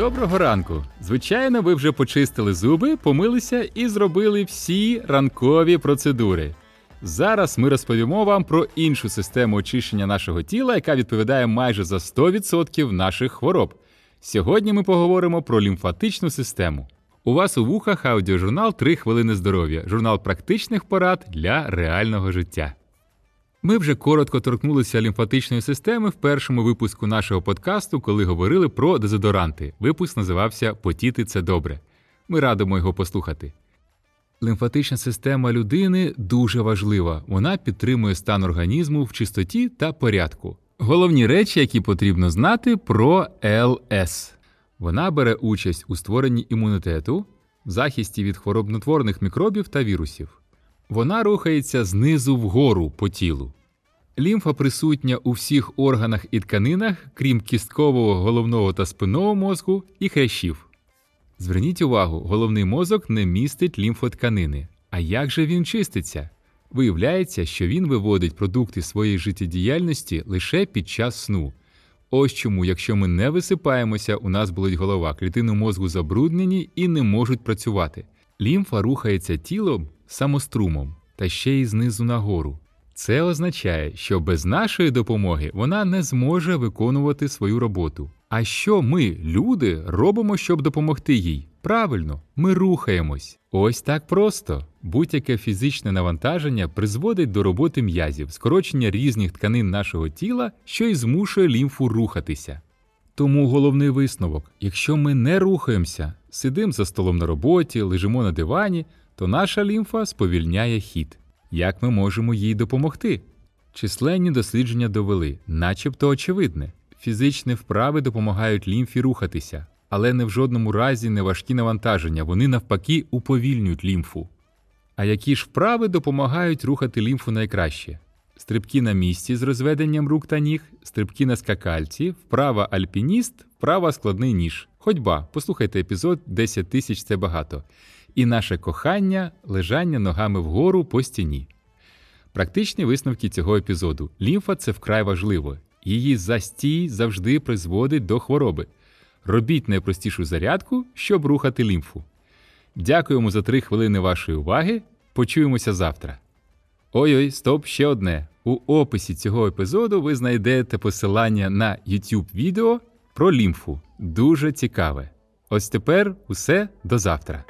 Доброго ранку! Звичайно, ви вже почистили зуби, помилися і зробили всі ранкові процедури. Зараз ми розповімо вам про іншу систему очищення нашого тіла, яка відповідає майже за 100% наших хвороб. Сьогодні ми поговоримо про лімфатичну систему. У вас у вухах аудіожурнал «3 хвилини здоров'я, журнал практичних порад для реального життя. Ми вже коротко торкнулися лімфатичної системи в першому випуску нашого подкасту, коли говорили про дезодоранти. Випуск називався Потіти це добре. Ми радимо його послухати. Лімфатична система людини дуже важлива. Вона підтримує стан організму в чистоті та порядку. Головні речі, які потрібно знати про ЛС. Вона бере участь у створенні імунітету, захисті від хворобнотворних мікробів та вірусів. Вона рухається знизу вгору по тілу. Лімфа присутня у всіх органах і тканинах, крім кісткового головного та спинного мозку і хрящів. Зверніть увагу, головний мозок не містить лімфотканини. А як же він чиститься? Виявляється, що він виводить продукти своєї життєдіяльності лише під час сну. Ось чому, якщо ми не висипаємося, у нас болить голова, клітини мозку забруднені і не можуть працювати. Лімфа рухається тілом самострумом та ще й знизу нагору. Це означає, що без нашої допомоги вона не зможе виконувати свою роботу. А що ми, люди, робимо, щоб допомогти їй? Правильно, ми рухаємось. Ось так просто. Будь-яке фізичне навантаження призводить до роботи м'язів, скорочення різних тканин нашого тіла, що й змушує лімфу рухатися. Тому головний висновок: якщо ми не рухаємося, сидимо за столом на роботі, лежимо на дивані, то наша лімфа сповільняє хід. Як ми можемо їй допомогти? Численні дослідження довели, начебто очевидне, фізичні вправи допомагають лімфі рухатися, але не в жодному разі не важкі навантаження, вони навпаки уповільнюють лімфу. А які ж вправи допомагають рухати лімфу найкраще? Стрибки на місці з розведенням рук та ніг, стрибки на скакальці, вправа альпініст, вправа складний ніж. Ходьба, послухайте епізод 10 тисяч це багато. І наше кохання лежання ногами вгору по стіні. Практичні висновки цього епізоду. Лімфа це вкрай важливо. Її застій завжди призводить до хвороби. Робіть найпростішу зарядку, щоб рухати лімфу. Дякуємо за 3 хвилини вашої уваги. Почуємося завтра. Ой-ой, стоп, ще одне. У описі цього епізоду ви знайдете посилання на YouTube відео про лімфу. Дуже цікаве. Ось тепер усе до завтра.